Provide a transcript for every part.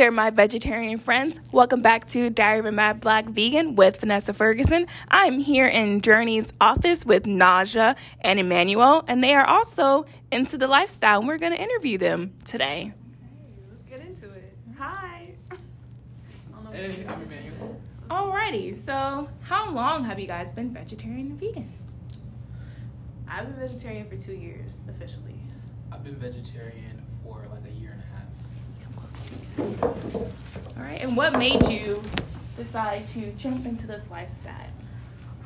there, my vegetarian friends. Welcome back to Diary of a Mad Black Vegan with Vanessa Ferguson. I'm here in Journey's office with Naja and Emmanuel, and they are also into the lifestyle, and we're going to interview them today. let's get into it. Hi. Hey, I'm Emmanuel. Alrighty, so how long have you guys been vegetarian and vegan? I've been vegetarian for two years officially. I've been vegetarian for like a year and a half. All right, and what made you decide to jump into this lifestyle?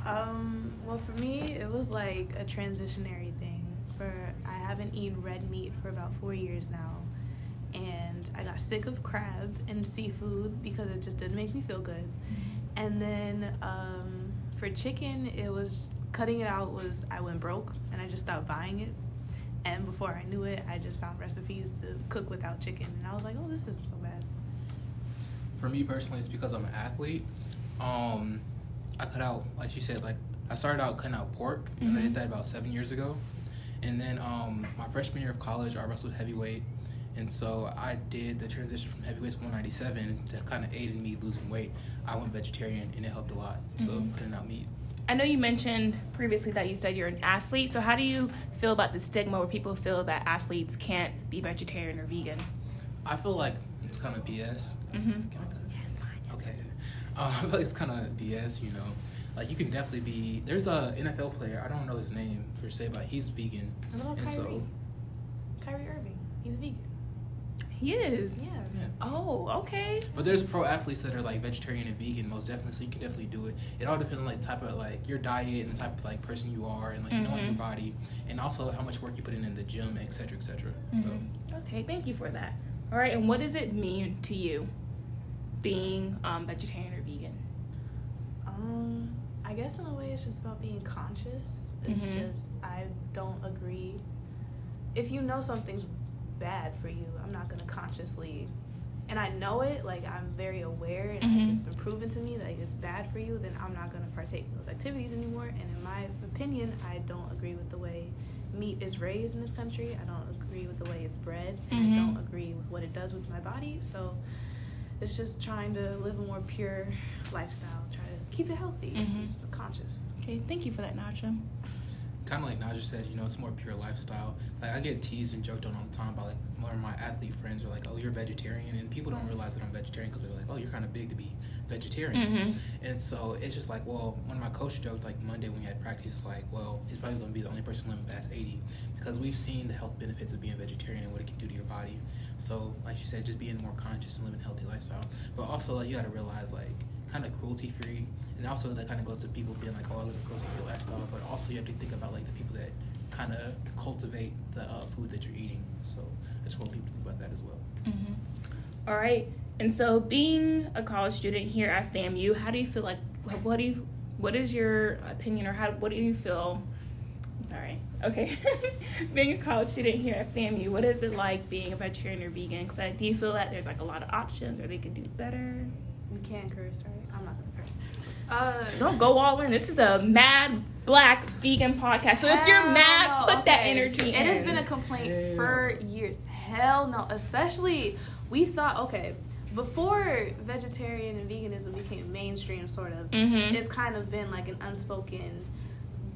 Um, well, for me, it was like a transitionary thing. For I haven't eaten red meat for about four years now, and I got sick of crab and seafood because it just didn't make me feel good. And then um, for chicken, it was cutting it out was I went broke and I just stopped buying it. And before I knew it, I just found recipes to cook without chicken, and I was like, oh, this isn't so bad. For me personally, it's because I'm an athlete. Um, I cut out, like you said, like I started out cutting out pork, and I did that about seven years ago. And then um, my freshman year of college, I wrestled heavyweight, and so I did the transition from heavyweight to 197 to kind of aid in me losing weight. I went vegetarian, and it helped a lot. So Mhm. cutting out meat. I know you mentioned previously that you said you're an athlete. So how do you feel about the stigma where people feel that athletes can't be vegetarian or vegan? I feel like it's kind of BS. Mm-hmm. Can I cut this? It's fine. Okay. Uh, I feel like it's kind of BS, you know. Like you can definitely be. There's a NFL player. I don't know his name for say, but he's vegan, And what about and Kyrie? so Kyrie Irving, he's vegan. He is. Yeah. yeah. Oh, okay. But there's pro athletes that are like vegetarian and vegan, most definitely. So you can definitely do it. It all depends on like type of like your diet and the type of like person you are, and like knowing your body, and also how much work you put in in the gym, etc., cetera, etc. Cetera. So. Okay, thank you for that. All right, and what does it mean to you being um, vegetarian or vegan? Um, I guess in a way it's just about being conscious. It's Mhm. just I don't agree. If you know something's bad for you, I'm not gonna consciously, and I know it. Like I'm very aware, and Mhm. like, it's been proven to me that it's bad for you. Then I'm not gonna partake in those activities anymore. And in my opinion, I don't agree with the way meat is raised in this country. I don't agree with the way it's bred, and Mhm. I don't agree with what it does with my body. So it's just trying to live a more pure lifestyle, try to keep it healthy, Mhm. just conscious. Okay, thank you for that, Naja. Kind of like Naja said, you know, it's more pure lifestyle. Like I get teased and joked on all the time by like more of my athlete friends are like, "Oh, you're vegetarian," and people don't realize that I'm vegetarian because they're like, "Oh, you're kind of big to be vegetarian." Mhm. And so it's just like, well, when my coach joked like Monday when we had practice, it's like, well, he's probably going to be the only person living past 80 because we've seen the health benefits of being vegetarian and what it can do to your body. So, like you said, just being more conscious and living a healthy lifestyle. But also, like, you got to realize, like, kind of cruelty free. And also, that kind of goes to people being like, oh, I live a cruelty free lifestyle. But also, you have to think about, like, the people that kind of cultivate the uh, food that you're eating. So, I just want people to think about that as well. Mhm. All right, and so being a college student here at FAMU, how do you feel like? What do you? What is your opinion, or how? What do you feel? I'm sorry. Okay, being a college student here at FAMU, what is it like being a vegetarian or vegan? Cause do you feel that there's like a lot of options, or they could do better? We can curse, right? I'm not gonna curse. Uh, Don't go all in. This is a mad black vegan podcast. So if you're mad, no. put that Okay. energy in. It has been a complaint Hell. for years. Hell no. Especially, we thought, okay, before vegetarian and veganism became mainstream, sort of, Mhm. it's kind of been like an unspoken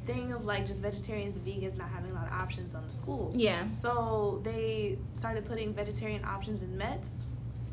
thing of like just vegetarians and vegans not having a lot of options on the school. yeah. So they started putting vegetarian options in Mets.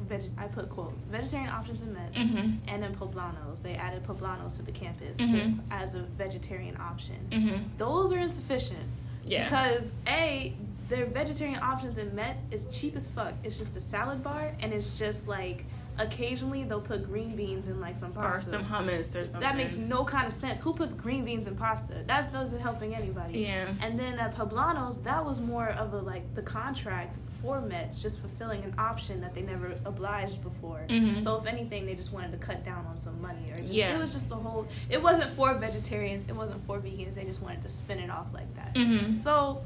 Veg- I put quotes. Vegetarian options in Mets. Mhm. And then poblanos. They added poblanos to the campus Mhm. to, as a vegetarian option. Mhm. Those are insufficient. Yeah. Because A, their vegetarian options in Mets is cheap as fuck. It's just a salad bar and it's just like occasionally they'll put green beans in like some pasta. or some hummus or something. That makes no kind of sense. Who puts green beans in pasta? That doesn't helping anybody. Yeah. And then at Poblanos, that was more of a like the contract for Mets, just fulfilling an option that they never obliged before. Mhm. So if anything, they just wanted to cut down on some money, or just, Yeah. it was just a whole. It wasn't for vegetarians. It wasn't for vegans. They just wanted to spin it off like that. Mhm. So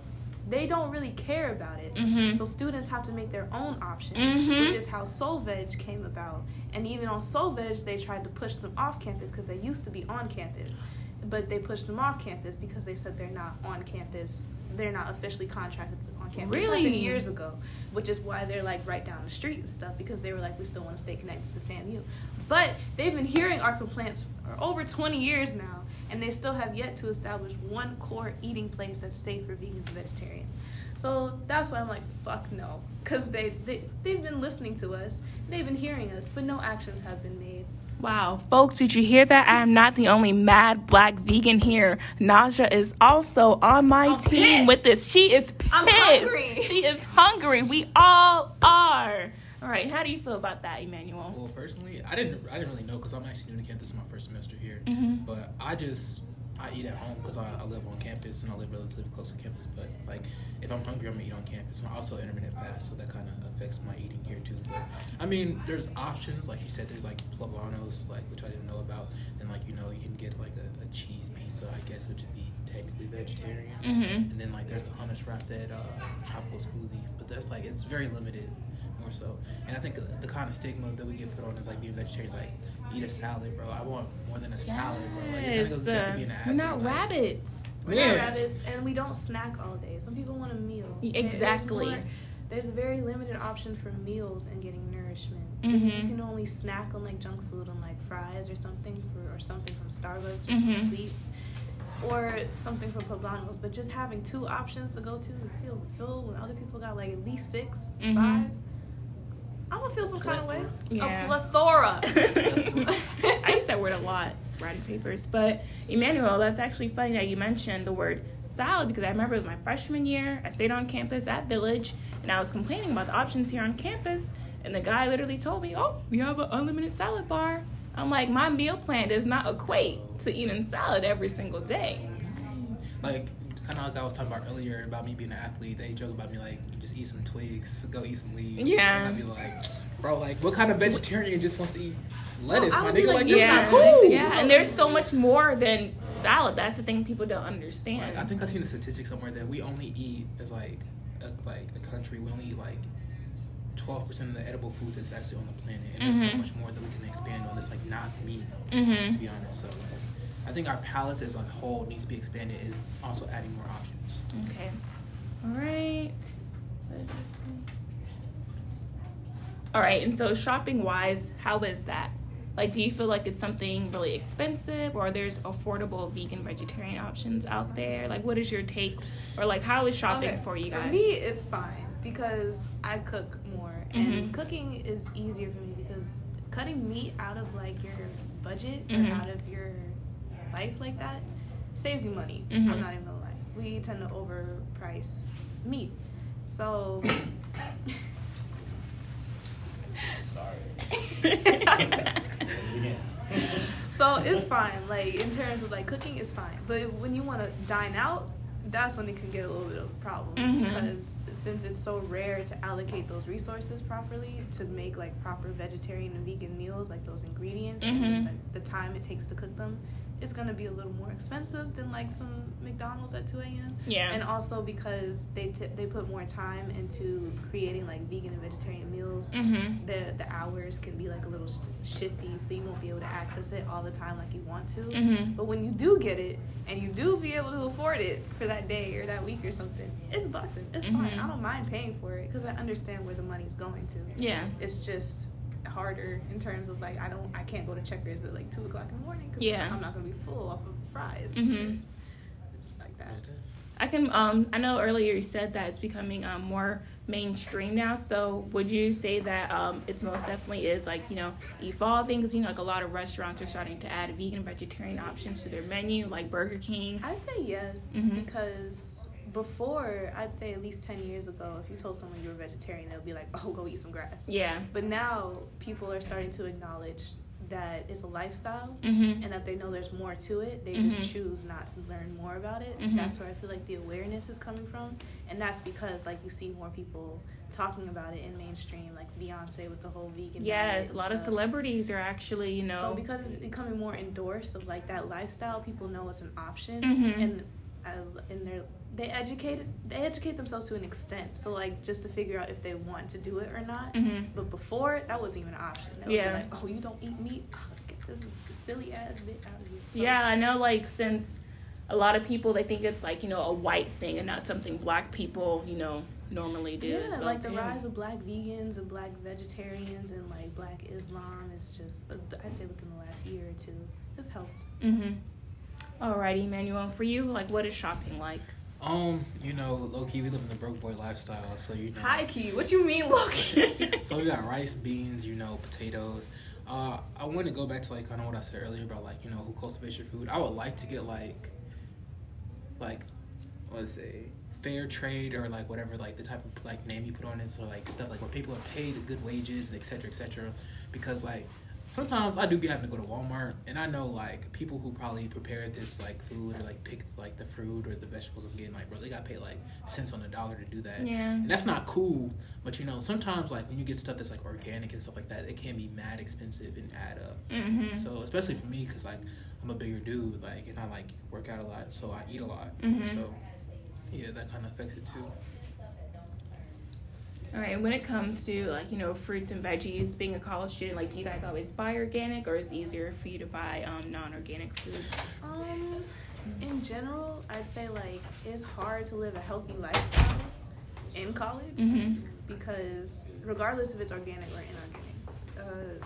they don't really care about it. Mhm. So students have to make their own options, Mhm. which is how Soul Veg came about. And even on Soul Veg, they tried to push them off campus because they used to be on campus. But they pushed them off campus because they said they're not on campus. They're not officially contracted on campus. Really? happened years ago, which is why they're like right down the street and stuff because they were like, we still want to stay connected to FAMU. But they've been hearing our complaints for over 20 years now, and they still have yet to establish one core eating place that's safe for vegans and vegetarians. So that's why I'm like, fuck no. Because they, they, they've been listening to us, they've been hearing us, but no actions have been made. Wow, folks, did you hear that? I am not the only mad black vegan here. Naja is also on my I'm team pissed. with this. She is pissed. I'm hungry. She is hungry. We all are. All right, how do you feel about that, Emmanuel? Well, personally, I didn't I didn't really know because I'm actually new to campus. This is my first semester here. Mhm. But I just I eat at home because I, I live on campus and I live relatively close to campus. But like if I'm hungry, I'm gonna eat on campus. And I also intermittent fast, so that kind of affects my eating here too. But I mean, there's options like you said. There's like poblanos, like you know, you can get like a, a cheese pizza, I guess, which would be technically vegetarian. Mm-hmm. And then like there's the hummus wrapped at uh, tropical smoothie, but that's like it's very limited, more so. And I think the, the kind of stigma that we get put on is like being vegetarian is like eat a salad, bro. I want more than a salad, bro. Like, it goes back to uh, being an we're not like- rabbits. We're Yeah. not rabbits, and we don't snack all day. Some people want a meal. Exactly. There's, more- there's a very limited option for meals and getting nourishment. Mhm. You can only snack on like junk food, on like fries or something for, or something from Starbucks or Mhm. some sweets, or something from Poblanos. But just having two options to go to and feel full when other people got like at least 6 Mhm. five. I'm gonna feel some kind of way. Yeah. A plethora. I use that word a lot, writing papers. But Emmanuel, that's actually funny that you mentioned the word salad because I remember it was my freshman year. I stayed on campus at Village and I was complaining about the options here on campus. And the guy literally told me, Oh, we have an unlimited salad bar. I'm like, My meal plan does not equate to eating salad every single day. Like kind of like I was talking about earlier about me being an athlete. They joke about me like just eat some twigs, go eat some leaves. Yeah. And I'd be like, bro, like what kind of vegetarian just wants to eat lettuce, I my nigga? like, Like, yeah, that's not cool. yeah, and there's so much more than salad. That's the thing people don't understand. Like, I think I seen a statistic somewhere that we only eat as like a, like a country. We only eat like twelve percent of the edible food that's actually on the planet, and there's so Mhm. much more that we can expand on. That's like not meat, Mhm. to be honest. So I think our palates as a whole needs to be expanded. Is also adding more options. Okay. All right. All right. And so, shopping wise, how is that? Like, do you feel like it's something really expensive, or there's affordable vegan vegetarian options out there? Like, what is your take, or like, how is shopping Okay, for you guys? For me, it's fine because I cook more, Mhm. and cooking is easier for me because cutting meat out of like your budget Mhm. or out of your life like that saves you money. Mhm. I'm not even gonna lie. We tend to overprice meat, so. Sorry. So it's fine. Like in terms of like cooking, it's fine. But when you want to dine out, that's when it can get a little bit of a problem Mhm. because since it's so rare to allocate those resources properly to make like proper vegetarian and vegan meals, like those ingredients Mhm. and the, the time it takes to cook them, it's gonna be a little more expensive than like some McDonald's at 2 a.m. Yeah. And also because they t- they put more time into creating like vegan and vegetarian meals mm-hmm. the the hours can be like a little shifty, so you won't be able to access it all the time like you want to. Mhm. But when you do get it, and you do be able to afford it for that day or that week or something, it's busting. It's fine. Mhm. I don't mind paying for it because I understand where the money's going to. Yeah. It's just harder in terms of like I don't I can't go to Checkers at like two o'clock in the morning because Yeah. I'm not gonna be full off of fries. Mm-hmm. It's like that. I can. Um, I know earlier you said that it's becoming um, more mainstream now. So would you say that um, it's most definitely is like you know evolving? Because you know like a lot of restaurants are starting to add vegan, vegetarian options to their menu, like Burger King. I'd say yes Mhm. because before I'd say at least ten years ago, if you told someone you were vegetarian, they'll be like, "Oh, go eat some grass." Yeah. But now people are starting to acknowledge that it's a lifestyle Mm-hmm. and that they know there's more to it. They Mhm. just choose not to learn more about it. Mhm. That's where I feel like the awareness is coming from, and that's because like you see more people talking about it in mainstream, like Beyonce with the whole vegan. Yes, a lot of celebrities are actually you know. So because it's becoming more endorsed of like that lifestyle, people know it's an option, Mhm. and uh, and they're they educate they educate themselves to an extent. So like just to figure out if they want to do it or not. hmm But before that wasn't even an option. They Yeah. like, oh, you don't eat meat? Get this silly ass bit out of here. So, yeah, I know. Like since a lot of people they think it's like you know a white thing and not something black people you know normally do yeah, well like too. the rise of black vegans and black vegetarians and like black Islam is just uh, I'd say within the last year or two, it's helped. Mhm. Alrighty, Manuel. For you, like, what is shopping like? Um, you know, low key, we live in the broke boy lifestyle, so you know. High key, what you mean, Loki? So we got rice, beans, you know, potatoes. Uh, I want to go back to like kind of what I said earlier about like you know who cultivates your food. I would like to get like, like, is it, fair trade or like whatever like the type of like name you put on it. So like stuff like where people are paid good wages, et cetera, et cetera. Because like sometimes I do be having to go to Walmart and I know like people who probably prepared this like food or like picked like the fruit or the vegetables I'm getting like bro they got paid like cents on the dollar to do that. Yeah. And that's not cool. But you know, sometimes like when you get stuff that's like organic and stuff like that, it can be mad expensive and add up. Mhm. So especially for me, cause like I'm a bigger dude, like and I like work out a lot, so I eat a lot. Mhm. So yeah, that kind of affects it too. All right. When it comes to like you know fruits and veggies, being a college student, like, do you guys always buy organic, or is it easier for you to buy um, non-organic foods? Um, in general, I'd say like it's hard to live a healthy lifestyle in college Mhm. because regardless if it's organic or inorganic, uh,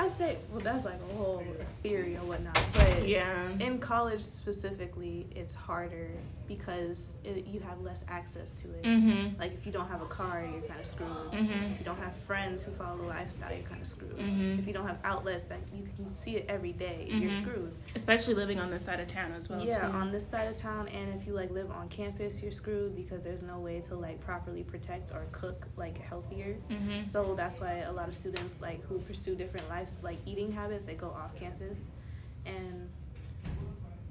I say well that's like a whole theory or whatnot, but Yeah. in college specifically, it's harder because it, you have less access to it. Mhm. Like if you don't have a car, you're kind of screwed. Mhm. If you don't have friends who follow the lifestyle, you're kind of screwed. Mhm. If you don't have outlets that you can see it every day, you're Mhm. screwed. Especially living on this side of town as well. yeah, too. on this side of town, and if you like live on campus, you're screwed because there's no way to like properly protect or cook like healthier. Mhm. So that's why a lot of students like who pursue different lives like eating habits, they go off campus, and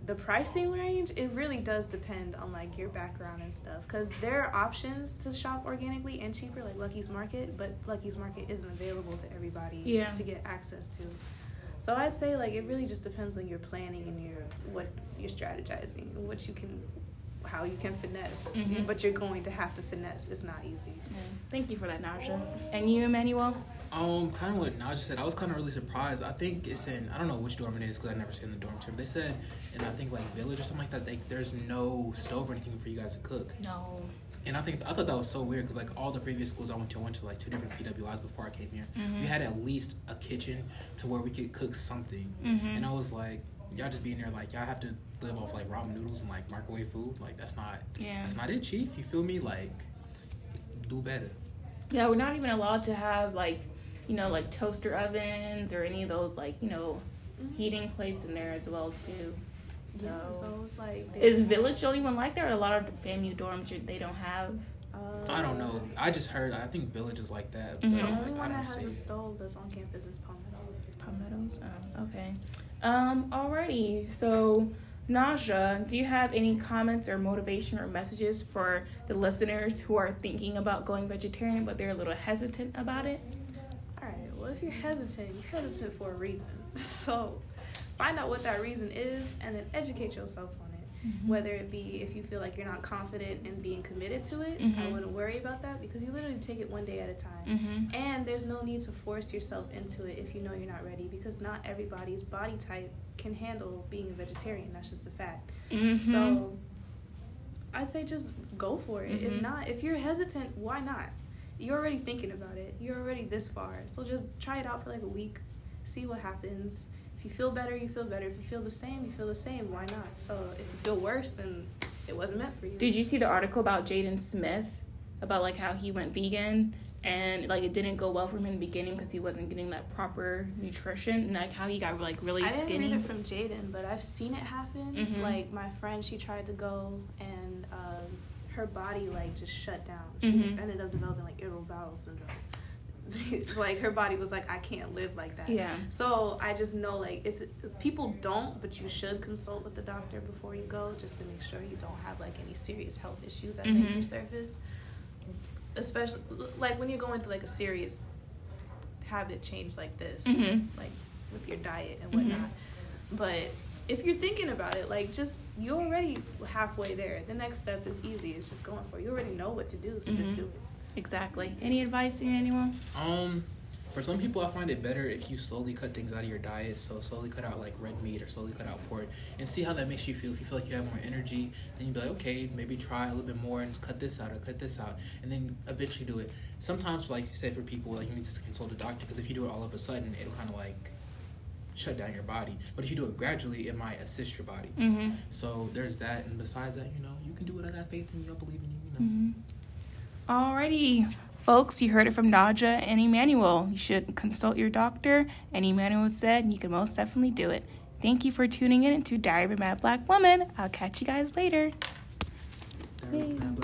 the pricing range it really does depend on like your background and stuff because there are options to shop organically and cheaper like lucky's market but lucky's market isn't available to everybody Yeah. to get access to so i'd say like it really just depends on your planning and your what you're strategizing and what you can how you can finesse Mhm. but you're going to have to finesse it's not easy Yeah. Thank you for that, Naja. And you, Emmanuel? Um, kind of what Naja said. I was kind of really surprised. I think it's in I don't know which dorm it is because I never stayed in the dorm. But they said, and I think like village or something like that. They, there's no stove or anything for you guys to cook. No. And I think I thought that was so weird because like all the previous schools I went to, I went to like two different PWIs before I came here. Mhm. We had at least a kitchen to where we could cook something. Mhm. And I was like, y'all just being there like y'all have to live off like ramen noodles and like microwave food. Like that's not Yeah. that's not it, chief. You feel me? Like do better. Yeah, we're not even allowed to have like, you know, like toaster ovens or any of those like, you know, heating plates in there as well too. So, yeah, so it's like is Village the only one like that, or a lot of FAMU dorms you- they don't have? uh, I don't know. I just heard. I think Village is like that. Mhm. The only I one that has a stove that's on campus is Palmettos. Palmettos. Oh, okay. Um. Alrighty. So, Naja, do you have any comments or motivation or messages for the listeners who are thinking about going vegetarian but they're a little hesitant about it? All right. Well, if you're hesitant, you're hesitant for a reason. So, find out what that reason is, and then educate yourself on it. Mhm. Whether it be if you feel like you're not confident in being committed to it, I Mhm. wouldn't worry about that because you literally take it one day at a time. Mhm. And there's no need to force yourself into it if you know you're not ready because not everybody's body type can handle being a vegetarian. That's just a fact. Mhm. So I'd say just go for it. If not, if you're hesitant, why not? You're already thinking about it. You're already this far. So just try it out for like a week, see what happens. If you feel better, you feel better. If you feel the same, you feel the same. Why not? So if you feel worse, then it wasn't meant for you. Did you see the article about Jaden Smith about like how he went vegan and like it didn't go well for him in the beginning because he wasn't getting that proper nutrition and like how he got like really I didn't skinny. read it from Jaden, but I've seen it happen. Mhm. Like my friend, she tried to go and her body like just shut down. She Mhm. ended up developing like irritable bowel syndrome. like her body was like, I can't live like that. yeah. So I just know like it's people don't, but you should consult with the doctor before you go, just to make sure you don't have like any serious health issues that may Mhm. resurface. Especially like when you're going through like a serious habit change like this, Mhm. like with your diet and Mhm. whatnot. But if you're thinking about it, like just you're already halfway there. The next step is easy. It's just going for it. You already know what to do, so Mhm. just do it. Exactly. Any advice, to anyone? Um, For some people, I find it better if you slowly cut things out of your diet. So slowly cut out like red meat or slowly cut out pork, and see how that makes you feel. If you feel like you have more energy, then you'd be like, okay, maybe try a little bit more and cut this out or cut this out, and then eventually do it. Sometimes, like you said, for people, like you need to consult a doctor because if you do it all of a sudden, it'll kind of like shut down your body. But if you do it gradually, it might assist your body. Mm-hmm. So there's that, and besides that, you know, you can do it. I got faith in you. I believe in you. You know. Mm-hmm. Alrighty, folks, you heard it from Naja and Emmanuel. You should consult your doctor, and Emmanuel said you can most definitely do it. Thank you for tuning in to Diary of a Mad Black Woman. I'll catch you guys later. There we go.